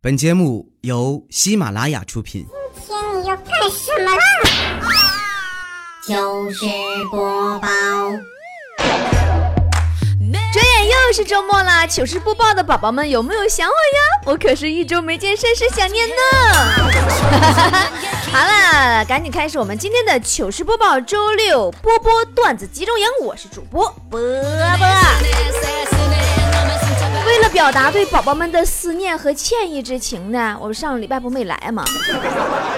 本节目由喜马拉雅出品。今天你要干什么啦？糗事播报，转眼又是周末啦！糗事播报的宝宝们有没有想我呀？我可是一周没见，甚是想念呢。好了，赶紧开始我们今天的糗事播报，周六波波段子集中营，我是主播波波。表达对宝宝们的思念和歉意之情呢，我上礼拜不没来吗？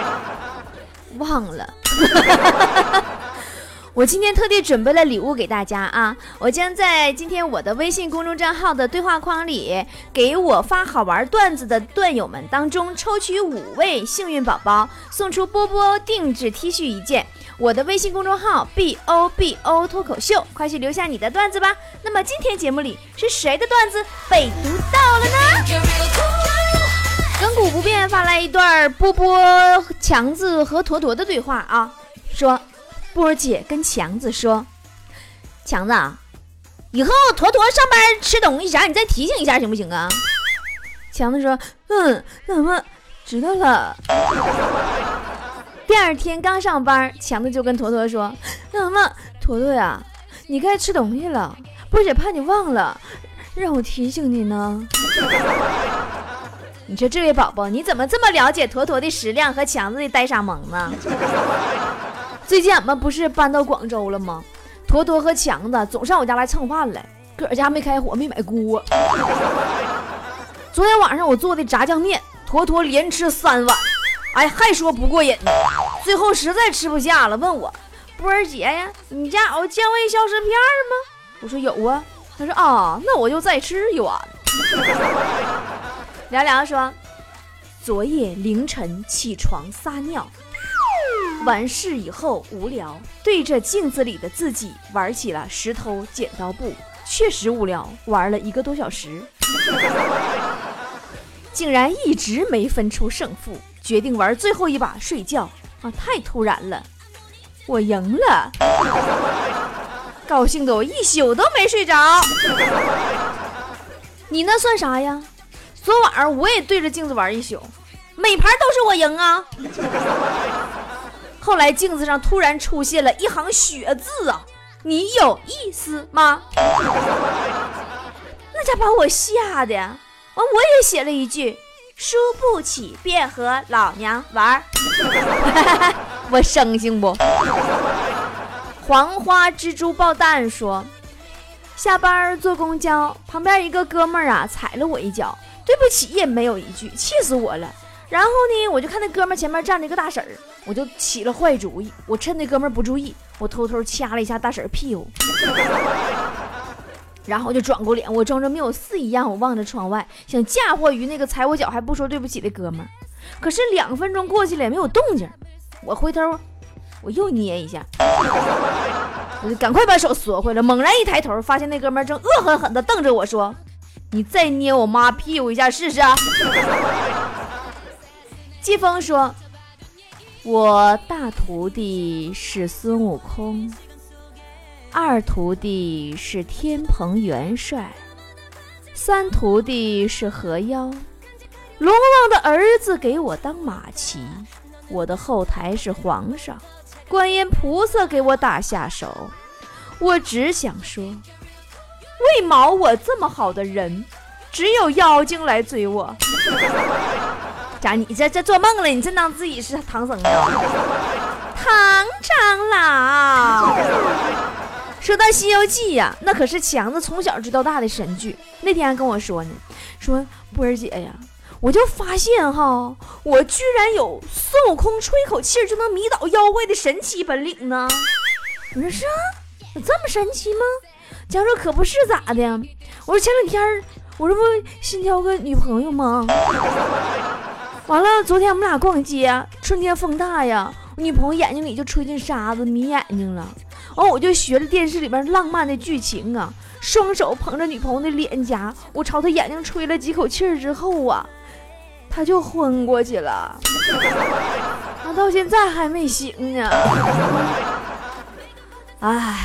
忘了。我今天特地准备了礼物给大家啊！我将在今天我的微信公众账号的对话框里，给我发好玩段子的段友们当中抽取五位幸运宝宝，送出波波定制 T 恤一件。我的微信公众号 B O B O 脱口秀，快去留下你的段子吧。那么今天节目里是谁的段子被读到了呢？亘古不变发来一段波波、强子和坨坨的对话啊，说。波儿姐跟强子说：“强子，啊以后坨坨上班吃东西啥，你再提醒一下行不行啊？”强子说：“嗯，那什么知道了？”第二天刚上班，强子就跟坨坨说：“怎么，坨坨呀，你该吃东西了。波姐怕你忘了，让我提醒你呢。”你说这位宝宝，你怎么这么了解坨坨的食量和强子的呆傻萌呢？最近俺们不是搬到广州了吗？坨坨和强子总上我家来蹭饭来，搁家没开火，没买锅。昨天晚上我做的炸酱面，坨坨连吃三碗，哎，还说不过瘾呢。最后实在吃不下了，问我波儿姐呀，你家有健胃消食片吗？我说有啊。他说啊，那我就再吃一碗。凉凉说，昨夜凌晨起床撒尿。完事以后无聊，对着镜子里的自己玩起了石头剪刀布，确实无聊，玩了一个多小时，竟然一直没分出胜负，决定玩最后一把睡觉啊！太突然了，我赢了，高兴的我一宿都没睡着。你那算啥呀？昨晚上我也对着镜子玩一宿，每盘都是我赢啊！后来镜子上突然出现了一行血字啊！你有意思吗？那家把我吓的，完我也写了一句：输不起便和老娘玩儿。我生性不？黄花蜘蛛爆蛋说，下班坐公交，旁边一个哥们儿啊踩了我一脚，对不起也没有一句，气死我了。然后呢，我就看那哥们儿前面站着一个大婶儿，我就起了坏主意。我趁那哥们儿不注意，我偷偷掐了一下大婶儿屁股，然后就转过脸，我装着没有事一样，我望着窗外，想嫁祸于那个踩我脚还不说对不起的哥们儿。可是两分钟过去了也没有动静，我回头我又捏一下，我就赶快把手缩回来，猛然一抬头，发现那哥们儿正恶狠狠地瞪着我说：“你再捏我妈屁股一下试试。”季风说：“我大徒弟是孙悟空，二徒弟是天蓬元帅，三徒弟是河妖，龙王的儿子给我当马骑，我的后台是皇上，观音菩萨给我打下手。我只想说，为毛我这么好的人，只有妖精来追我？” 咋？你这这做梦了？你真当自己是唐僧啊？唐长老。说到《西游记》呀，那可是强子从小知道大的神剧。那天还跟我说呢，说波儿姐呀，我就发现哈，我居然有孙悟空吹口气就能迷倒妖怪的神奇本领呢。我说是啊，有这么神奇吗？强说可不是咋的？我说前两天我这不新交个女朋友吗？完了，昨天我们俩逛街，春天风大呀，我女朋友眼睛里就吹进沙子，迷眼睛了。后，我就学着电视里边浪漫的剧情啊，双手捧着女朋友的脸颊，我朝她眼睛吹了几口气儿之后啊，她就昏过去了。她到现在还没醒呢。哎，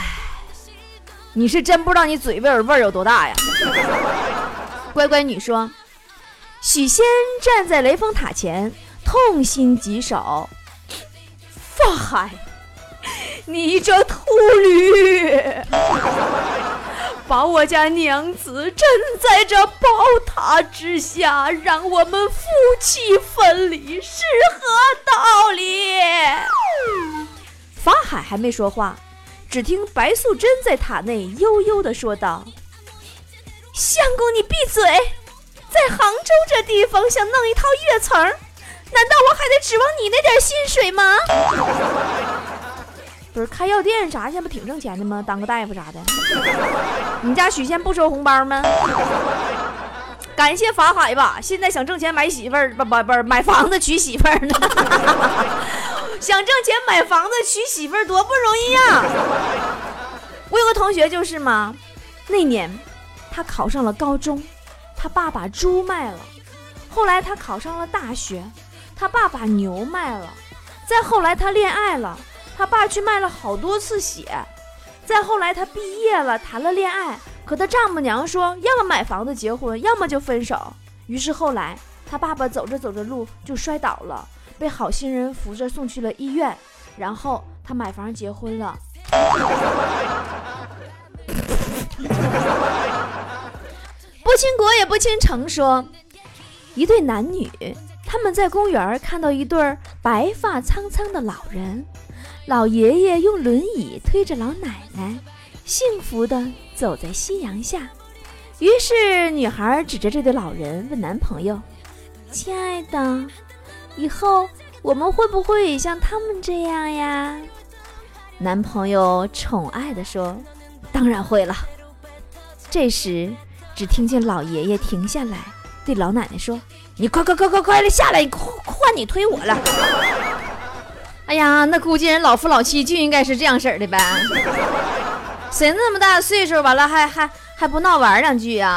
你是真不知道你嘴味儿味儿有多大呀！乖乖女说。许仙站在雷峰塔前，痛心疾首：“法海，你这秃驴，把我家娘子镇在这宝塔之下，让我们夫妻分离，是何道理？”法海还没说话，只听白素贞在塔内悠悠地说道：“相公，你闭嘴！”在杭州这地方想弄一套跃层，难道我还得指望你那点薪水吗？不是开药店啥，现在不挺挣钱的吗？当个大夫啥的。你家许仙不收红包吗？感谢法海吧，现在想挣钱买媳妇儿，不不不是买房子娶媳妇儿呢。想挣钱买房子娶媳妇儿多不容易呀！我有个同学就是嘛，那年他考上了高中。他爸把猪卖了，后来他考上了大学，他爸把牛卖了，再后来他恋爱了，他爸去卖了好多次血，再后来他毕业了，谈了恋爱，可他丈母娘说要么买房子结婚，要么就分手。于是后来他爸爸走着走着路就摔倒了，被好心人扶着送去了医院，然后他买房结婚了。不清国也不清城，说一对男女，他们在公园看到一对白发苍苍的老人，老爷爷用轮椅推着老奶奶，幸福的走在夕阳下。于是女孩指着这对老人问男朋友：“亲爱的，以后我们会不会也像他们这样呀？”男朋友宠爱的说：“当然会了。”这时。只听见老爷爷停下来，对老奶奶说：“你快快快快快的下来，换你推我了。”哎呀，那估计人老夫老妻就应该是这样式儿的呗。谁那么大岁数，完了还还还不闹玩两句啊？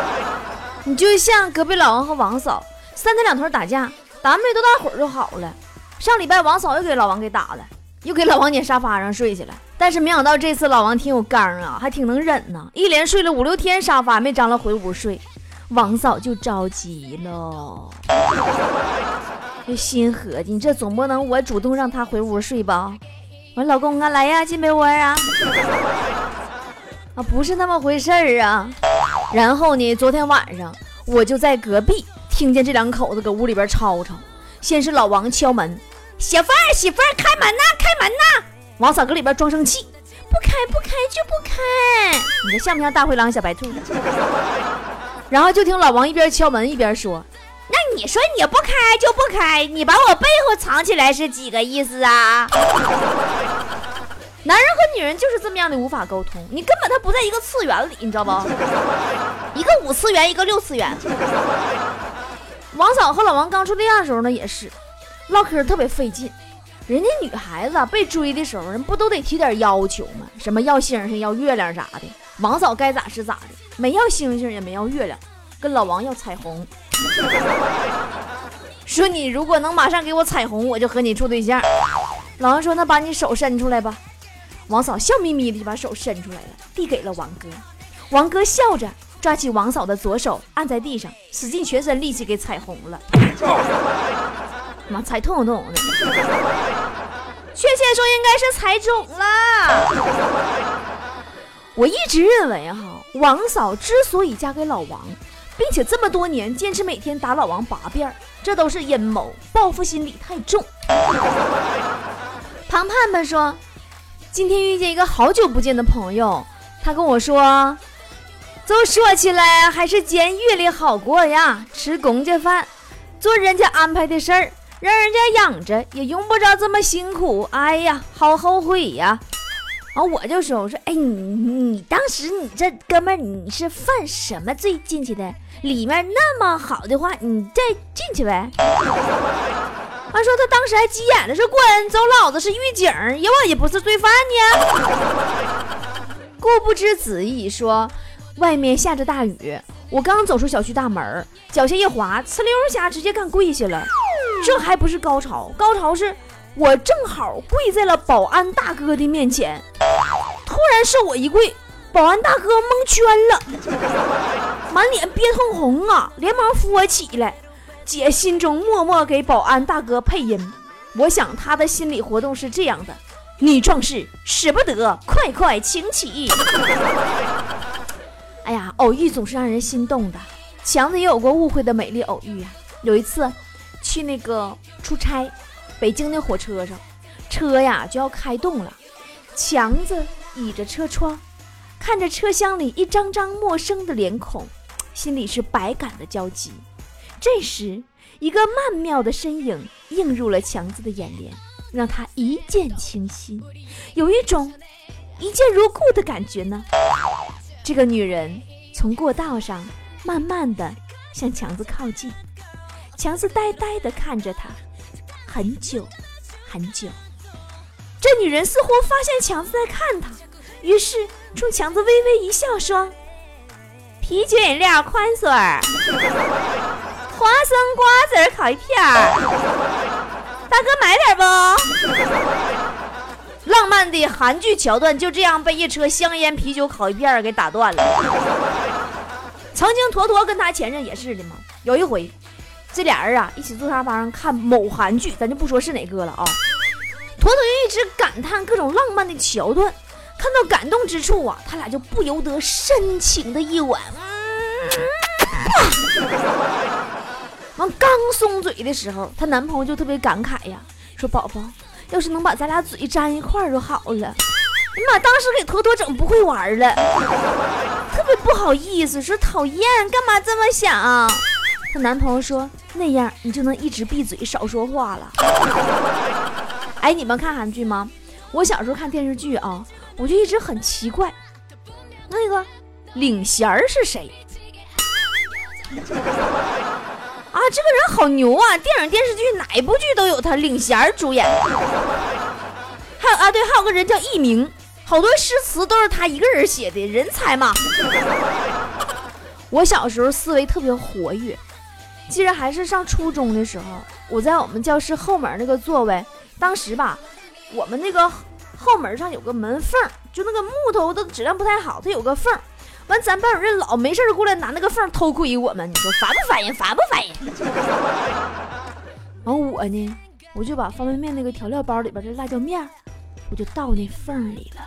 你就像隔壁老王和王嫂，三天两头打架，打没多大会儿就好了。上礼拜王嫂又给老王给打了。又给老王撵沙发上睡去了，但是没想到这次老王挺有刚啊，还挺能忍呢，一连睡了五六天沙发，没张罗回屋睡。王嫂就着急了，这心合计，你这总不能我主动让他回屋睡吧？我说老公啊，来呀，进被窝啊！啊，不是那么回事儿啊。然后呢，昨天晚上我就在隔壁听见这两口子搁屋里边吵吵，先是老王敲门。媳妇儿，媳妇儿，开门呐，开门呐！王嫂搁里边装生气，不开，不开就不开。你这像不像大灰狼、小白兔？然后就听老王一边敲门一边说：“你说你不开就不开，你把我背后藏起来是几个意思啊？” 男人和女人就是这么样的无法沟通，你根本他不在一个次元里，你知道不？一个五次元，一个六次元。王嫂和老王刚处对象的时候呢，也是。唠嗑特别费劲，人家女孩子被追的时候，人不都得提点要求吗？什么要星星、要月亮啥的。王嫂该咋是咋的，没要星星，也没要月亮，跟老王要彩虹。说你如果能马上给我彩虹，我就和你处对象。老王说：“那把你手伸出来吧。”王嫂笑眯眯的就把手伸出来了，递给了王哥。王哥笑着抓起王嫂的左手，按在地上，使尽全身力气给彩虹了。妈踩痛痛的，确切说应该是踩肿了。我一直认为哈，王嫂之所以嫁给老王，并且这么多年坚持每天打老王八遍，这都是阴谋，报复心理太重。庞盼盼说，今天遇见一个好久不见的朋友，他跟我说，都说起来还是监狱里好过呀，吃公家饭，做人家安排的事儿。让人家养着也用不着这么辛苦，哎呀，好后悔呀！啊，我就说，我说，哎，你你当时你这哥们儿你是犯什么罪进去的？里面那么好的话，你再进去呗。他说他当时还急眼了，说滚，走老子是狱警，要我也不是罪犯呢。故不知子意，说外面下着大雨，我刚走出小区大门，脚下一滑，呲溜一下直接干跪下了。这还不是高潮，高潮是我正好跪在了保安大哥的面前，突然是我一跪，保安大哥蒙圈了。满脸憋通红啊，连忙扶我起来。姐心中默默给保安大哥配音，我想他的心理活动是这样的：女壮士使不得，快快请起。哎呀，偶遇总是让人心动的。强子也有过误会的美丽偶遇啊。有一次去那个出差，北京的火车上，车呀就要开动了，强子倚着车窗，看着车厢里一张张陌生的脸孔，心里是百感的交集。这时，一个曼妙的身影映入了强子的眼帘，让他一见倾心，有一种一见如故的感觉呢。这个女人从过道上慢慢的向强子靠近，强子呆呆的看着她，很久很久。这女人似乎发现强子在看她，于是冲强子微微一笑，说：“啤酒饮料宽水儿。”花生瓜子烤一片儿，大哥买点不？浪漫的韩剧桥段就这样被一车香烟、啤酒、烤一片儿给打断了。曾经坨坨跟他前任也是的嘛，有一回，这俩人啊一起坐沙发上看某韩剧，咱就不说是哪个了啊。坨坨一直感叹各种浪漫的桥段，看到感动之处啊，他俩就不由得深情的一吻。完刚松嘴的时候，她男朋友就特别感慨呀，说：“宝宝，要是能把咱俩嘴粘一块就好了。”哎妈，当时给坨坨整不会玩了，特别不好意思，说讨厌，干嘛这么想？她男朋友说：“那样你就能一直闭嘴少说话了。”哎，你们看韩剧吗？我小时候看电视剧啊，我就一直很奇怪，那个领衔儿是谁？啊，这个人好牛啊！电影电视剧哪一部剧都有他领衔主演。还有啊，对，还有个人叫佚名，好多诗词都是他一个人写的，人才嘛。我小时候思维特别活跃，记得还是上初中的时候，我在我们教室后门那个座位，当时吧，我们那个后门上有个门缝，就那个木头的质量不太好，它有个缝。完，咱班主任老没事过来拿那个缝偷窥我们，你说烦不烦人？烦不烦人？完我呢，我就把方便面那个调料包里边的辣椒面，我就倒那缝里了。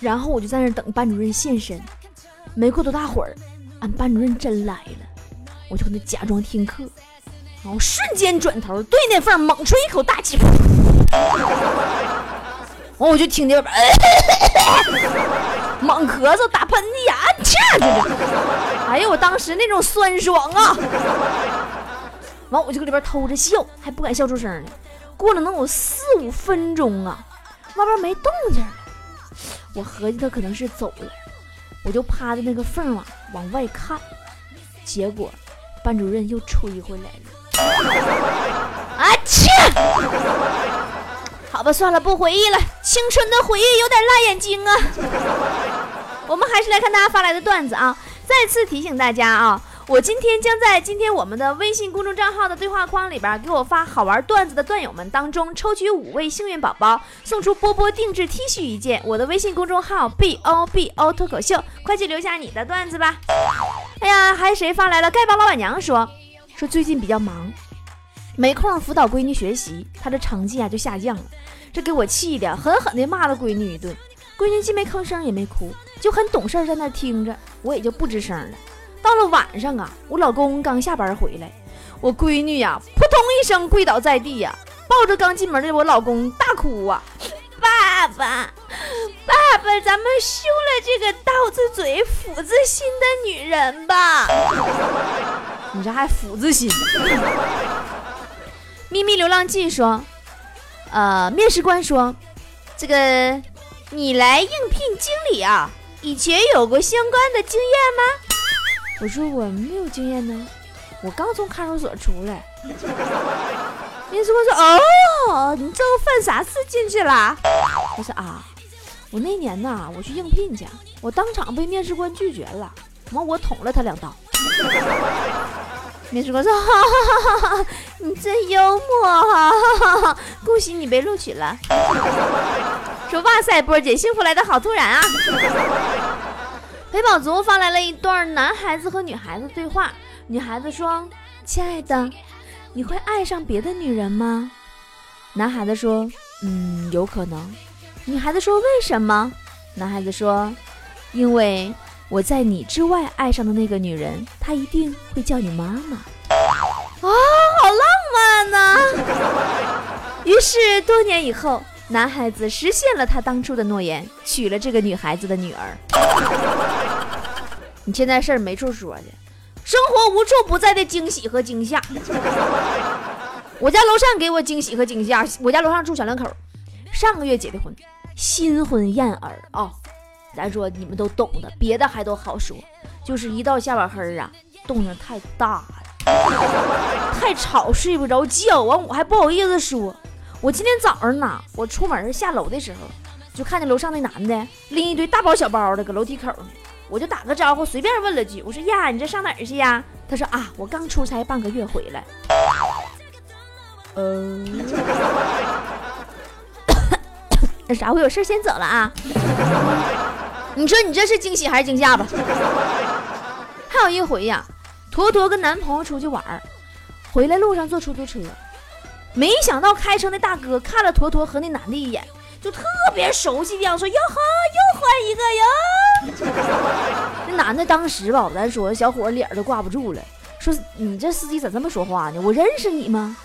然后我就在那等班主任现身。没过多大会儿，俺班主任真来了，我就跟他假装听课，然后瞬间转头对那缝猛吹一口大气。完我就听见边，猛咳嗽、打喷嚏呀，切的！哎呦，我当时那种酸爽啊！完我就搁里边偷着笑，还不敢笑出声呢。过了能有四五分钟啊，外边没动静了。我合计他可能是走了，我就趴在那个缝啊往外看，结果班主任又吹回来了。啊切！好吧，算了，不回忆了。青春的回忆有点辣眼睛啊。我们还是来看大家发来的段子啊。再次提醒大家啊，我今天将在今天我们的微信公众账号的对话框里边，给我发好玩段子的段友们当中抽取五位幸运宝宝，送出波波定制 T 恤一件。我的微信公众号 B O B O 脱口秀，快去留下你的段子吧。哎呀，还谁发来了？丐帮老板娘说说最近比较忙。没空辅导闺女学习，她的成绩啊就下降了，这给我气的，狠狠地骂了闺女一顿。闺女既没吭声也没哭，就很懂事在那听着，我也就不吱声了。到了晚上啊，我老公刚下班回来，我闺女呀扑通一声跪倒在地呀，抱着刚进门的我老公大哭啊：“爸爸，爸爸，咱们休了这个刀子嘴斧子心的女人吧。”你这还斧子心？咪咪流浪记说：“呃，面试官说，这个你来应聘经理啊，以前有过相关的经验吗？”我说：“我没有经验呢，我刚从看守所出来。”面试官说：“哦，你这犯啥事进去了？”我说：“啊，我那年呐，我去应聘去，我当场被面试官拒绝了，完我捅了他两刀。”面试官说：“哈哈哈哈你真幽默哈，恭喜你被录取了。”说：“哇塞，波姐，幸福来的好突然啊！”裴宝族发来了一段男孩子和女孩子对话。女孩子说：“亲爱的，你会爱上别的女人吗？”男孩子说：“嗯，有可能。”女孩子说：“为什么？”男孩子说：“因为我在你之外爱上的那个女人，她一定会叫你妈妈。”啊，好浪漫呐！于是多年以后。男孩子实现了他当初的诺言，娶了这个女孩子的女儿。你现在事儿没处说去，生活无处不在的惊喜和惊吓。我家楼上给我惊喜和惊吓，我家楼上住小两口，上个月结的婚，新婚燕尔啊。咱说你们都懂的，别的还都好说，就是一到下晚黑啊，动静太大了，太吵，睡不着觉，完我还不好意思说。我今天早上呢，我出门下楼的时候，就看见楼上那男的拎一堆大包小包的搁楼梯口呢。我就打个招呼，随便问了句：“我说呀，你这上哪儿去呀？”他说：“啊，我刚出差半个月回来。”嗯，那啥，我有事先走了啊。你说你这是惊喜还是惊吓吧？还有一回呀，坨坨跟男朋友出去玩儿，回来路上坐出租车。没想到开车那大哥看了坨坨和那男的一眼，就特别熟悉的样说：“哟呵，又换一个哟。”那男的当时吧，咱说小伙脸都挂不住了，说：“你这司机咋这么说话呢？我认识你吗？”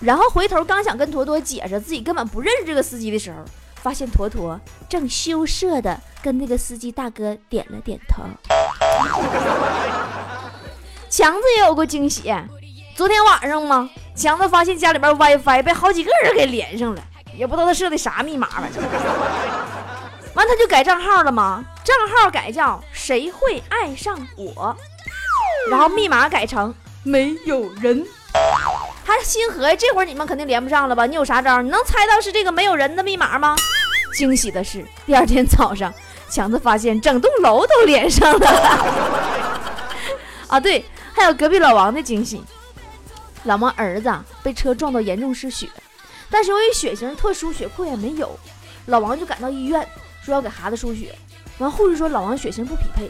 然后回头刚想跟坨坨解释自己根本不认识这个司机的时候，发现坨坨正羞涩的跟那个司机大哥点了点头。强子也有过惊喜，昨天晚上吗？强子发现家里边 WiFi 被好几个人给连上了，也不知道他设的啥密码吧。完他就改账号了吗？账号改叫谁会爱上我，然后密码改成没有人。他心合计这会儿你们肯定连不上了吧？你有啥招？你能猜到是这个没有人的密码吗？惊喜的是，第二天早上，强子发现整栋楼都连上了。啊，对，还有隔壁老王的惊喜。老王儿子被车撞到，严重失血，但是由于血型特殊，血库也没有，老王就赶到医院，说要给孩子输血。完，护士说老王血型不匹配，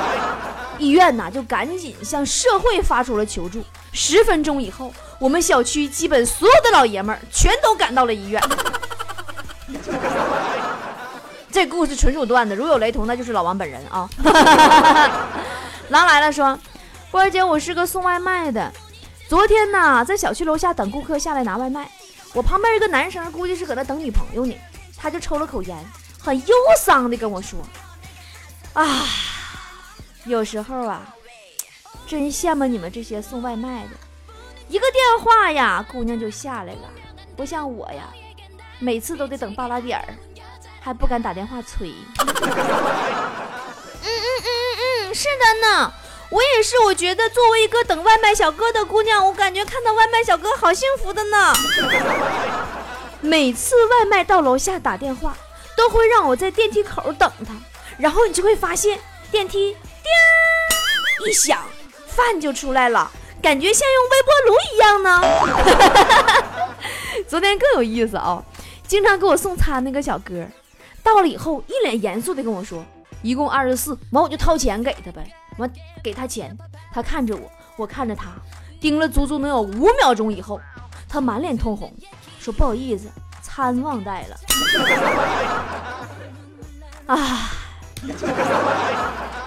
医院呐就赶紧向社会发出了求助。十分钟以后，我们小区基本所有的老爷们儿全都赶到了医院。这故事纯属段子，如有雷同，那就是老王本人啊。狼来了，说波儿姐，我是个送外卖的。昨天呢，在小区楼下等顾客下来拿外卖，我旁边一个男生估计是搁那等女朋友呢，他就抽了口烟，很忧伤的跟我说：“啊，有时候啊，真羡慕你们这些送外卖的，一个电话呀，姑娘就下来了，不像我呀，每次都得等半拉点儿，还不敢打电话催。”嗯嗯嗯嗯嗯，是的呢。我也是，我觉得作为一个等外卖小哥的姑娘，我感觉看到外卖小哥好幸福的呢。每次外卖到楼下打电话，都会让我在电梯口等他，然后你就会发现电梯叮一响，饭就出来了，感觉像用微波炉一样呢。昨天更有意思啊，经常给我送餐那个小哥，到了以后一脸严肃的跟我说，一共二十四，完我就掏钱给他呗。完给他钱，他看着我，我看着他，盯了足足能有五秒钟以后，他满脸通红，说不好意思，餐忘带了。啊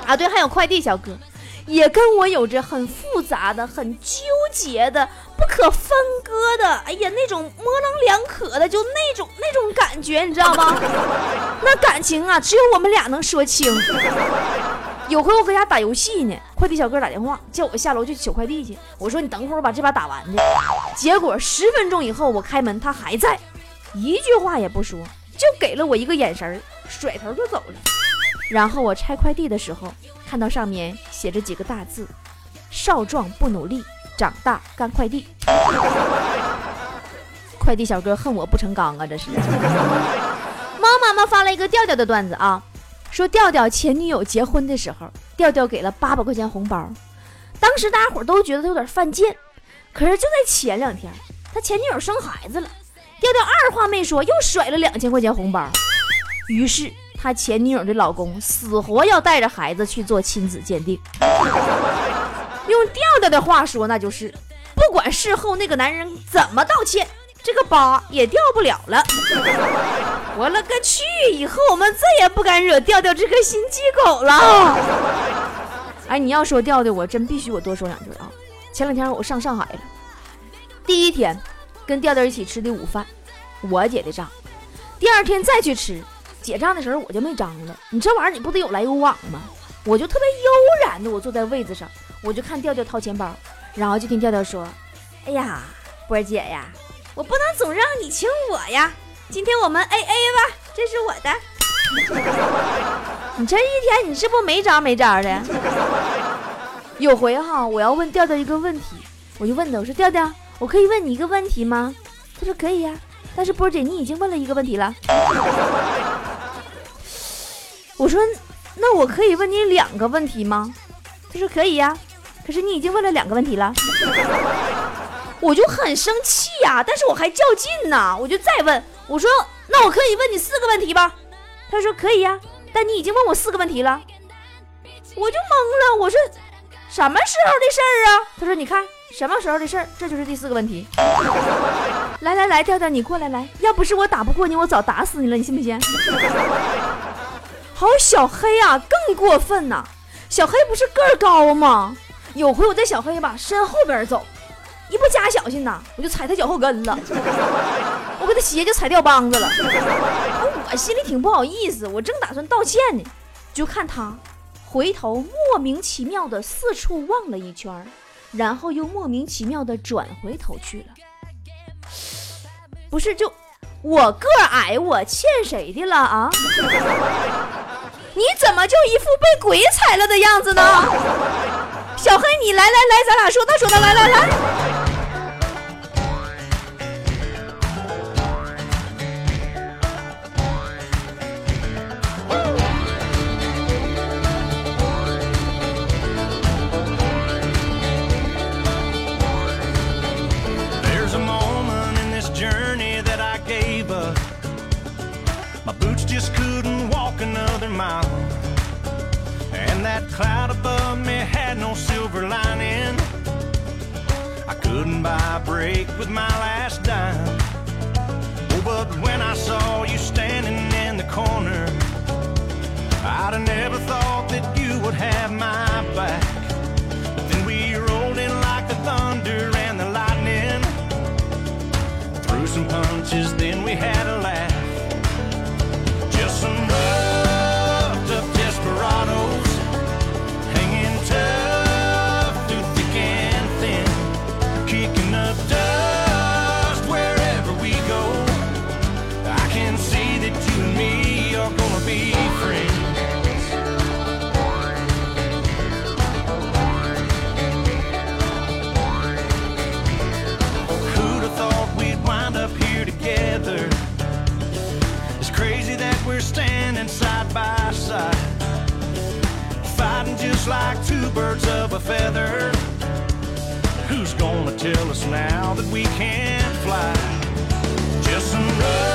啊，对，还有快递小哥，也跟我有着很复杂的、很纠结的、可分割的，哎呀，那种模棱两可的，就那种那种感觉，你知道吗？那感情啊，只有我们俩能说清。有回我搁家打游戏呢，快递小哥打电话叫我下楼去取快递去。我说你等会儿把这把打完去。结果十分钟以后我开门，他还在，一句话也不说，就给了我一个眼神，甩头就走了。然后我拆快递的时候，看到上面写着几个大字：少壮不努力，长大干快递。快递小哥恨我不成钢啊！这是。猫妈妈发了一个调调的段子啊。说调调前女友结婚的时候，调调给了八百块钱红包，当时大家伙都觉得他有点犯贱。可是就在前两天，他前女友生孩子了，调调二话没说又甩了两千块钱红包。于是他前女友的老公死活要带着孩子去做亲子鉴定。用调调的话说，那就是不管事后那个男人怎么道歉，这个疤也掉不了了。我勒个去！以后我们再也不敢惹调调这个心机狗了。哎，你要说调调，我真必须我多说两句啊。前两天我上上海了，第一天跟调调一起吃的午饭，我结的账。第二天再去吃，结账的时候我就没张了。你这玩意儿你不得有来有往吗？我就特别悠然的，我坐在位子上，我就看调调掏钱包，然后就听调调说：“哎呀，波儿姐呀，我不能总让你请我呀。”今天我们 A A 吧，这是我的。你这一天你是不没招没招的？有回哈，我要问调调一个问题，我就问他，我说调调，我可以问你一个问题吗？他说可以呀，但是波姐你已经问了一个问题了。我说那我可以问你两个问题吗？他说可以呀，可是你已经问了两个问题了。我就很生气呀，但是我还较劲呢，我就再问。我说，那我可以问你四个问题吧？他说可以呀，但你已经问我四个问题了，我就懵了。我说什么时候的事儿啊？他说你看什么时候的事儿，这就是第四个问题。来来来，调调你过来来，要不是我打不过你，我早打死你了，你信不信？好，小黑啊，更过分呐！小黑不是个儿高吗？有回我在小黑吧身后边走。一不加小心呐，我就踩他脚后跟了，我给他鞋就踩掉帮子了。我心里挺不好意思，我正打算道歉呢，就看他回头莫名其妙的四处望了一圈，然后又莫名其妙的转回头去了。不是，就我个矮，我欠谁的了啊？你怎么就一副被鬼踩了的样子呢？小黑，你来来来，咱俩说道说道，来来来。Had no silver lining. I couldn't buy a break with my last dime. Oh, but when I saw you standing in the corner, I'd have never thought that you would have my back. Like two birds of a feather. Who's gonna tell us now that we can't fly? Just some roughed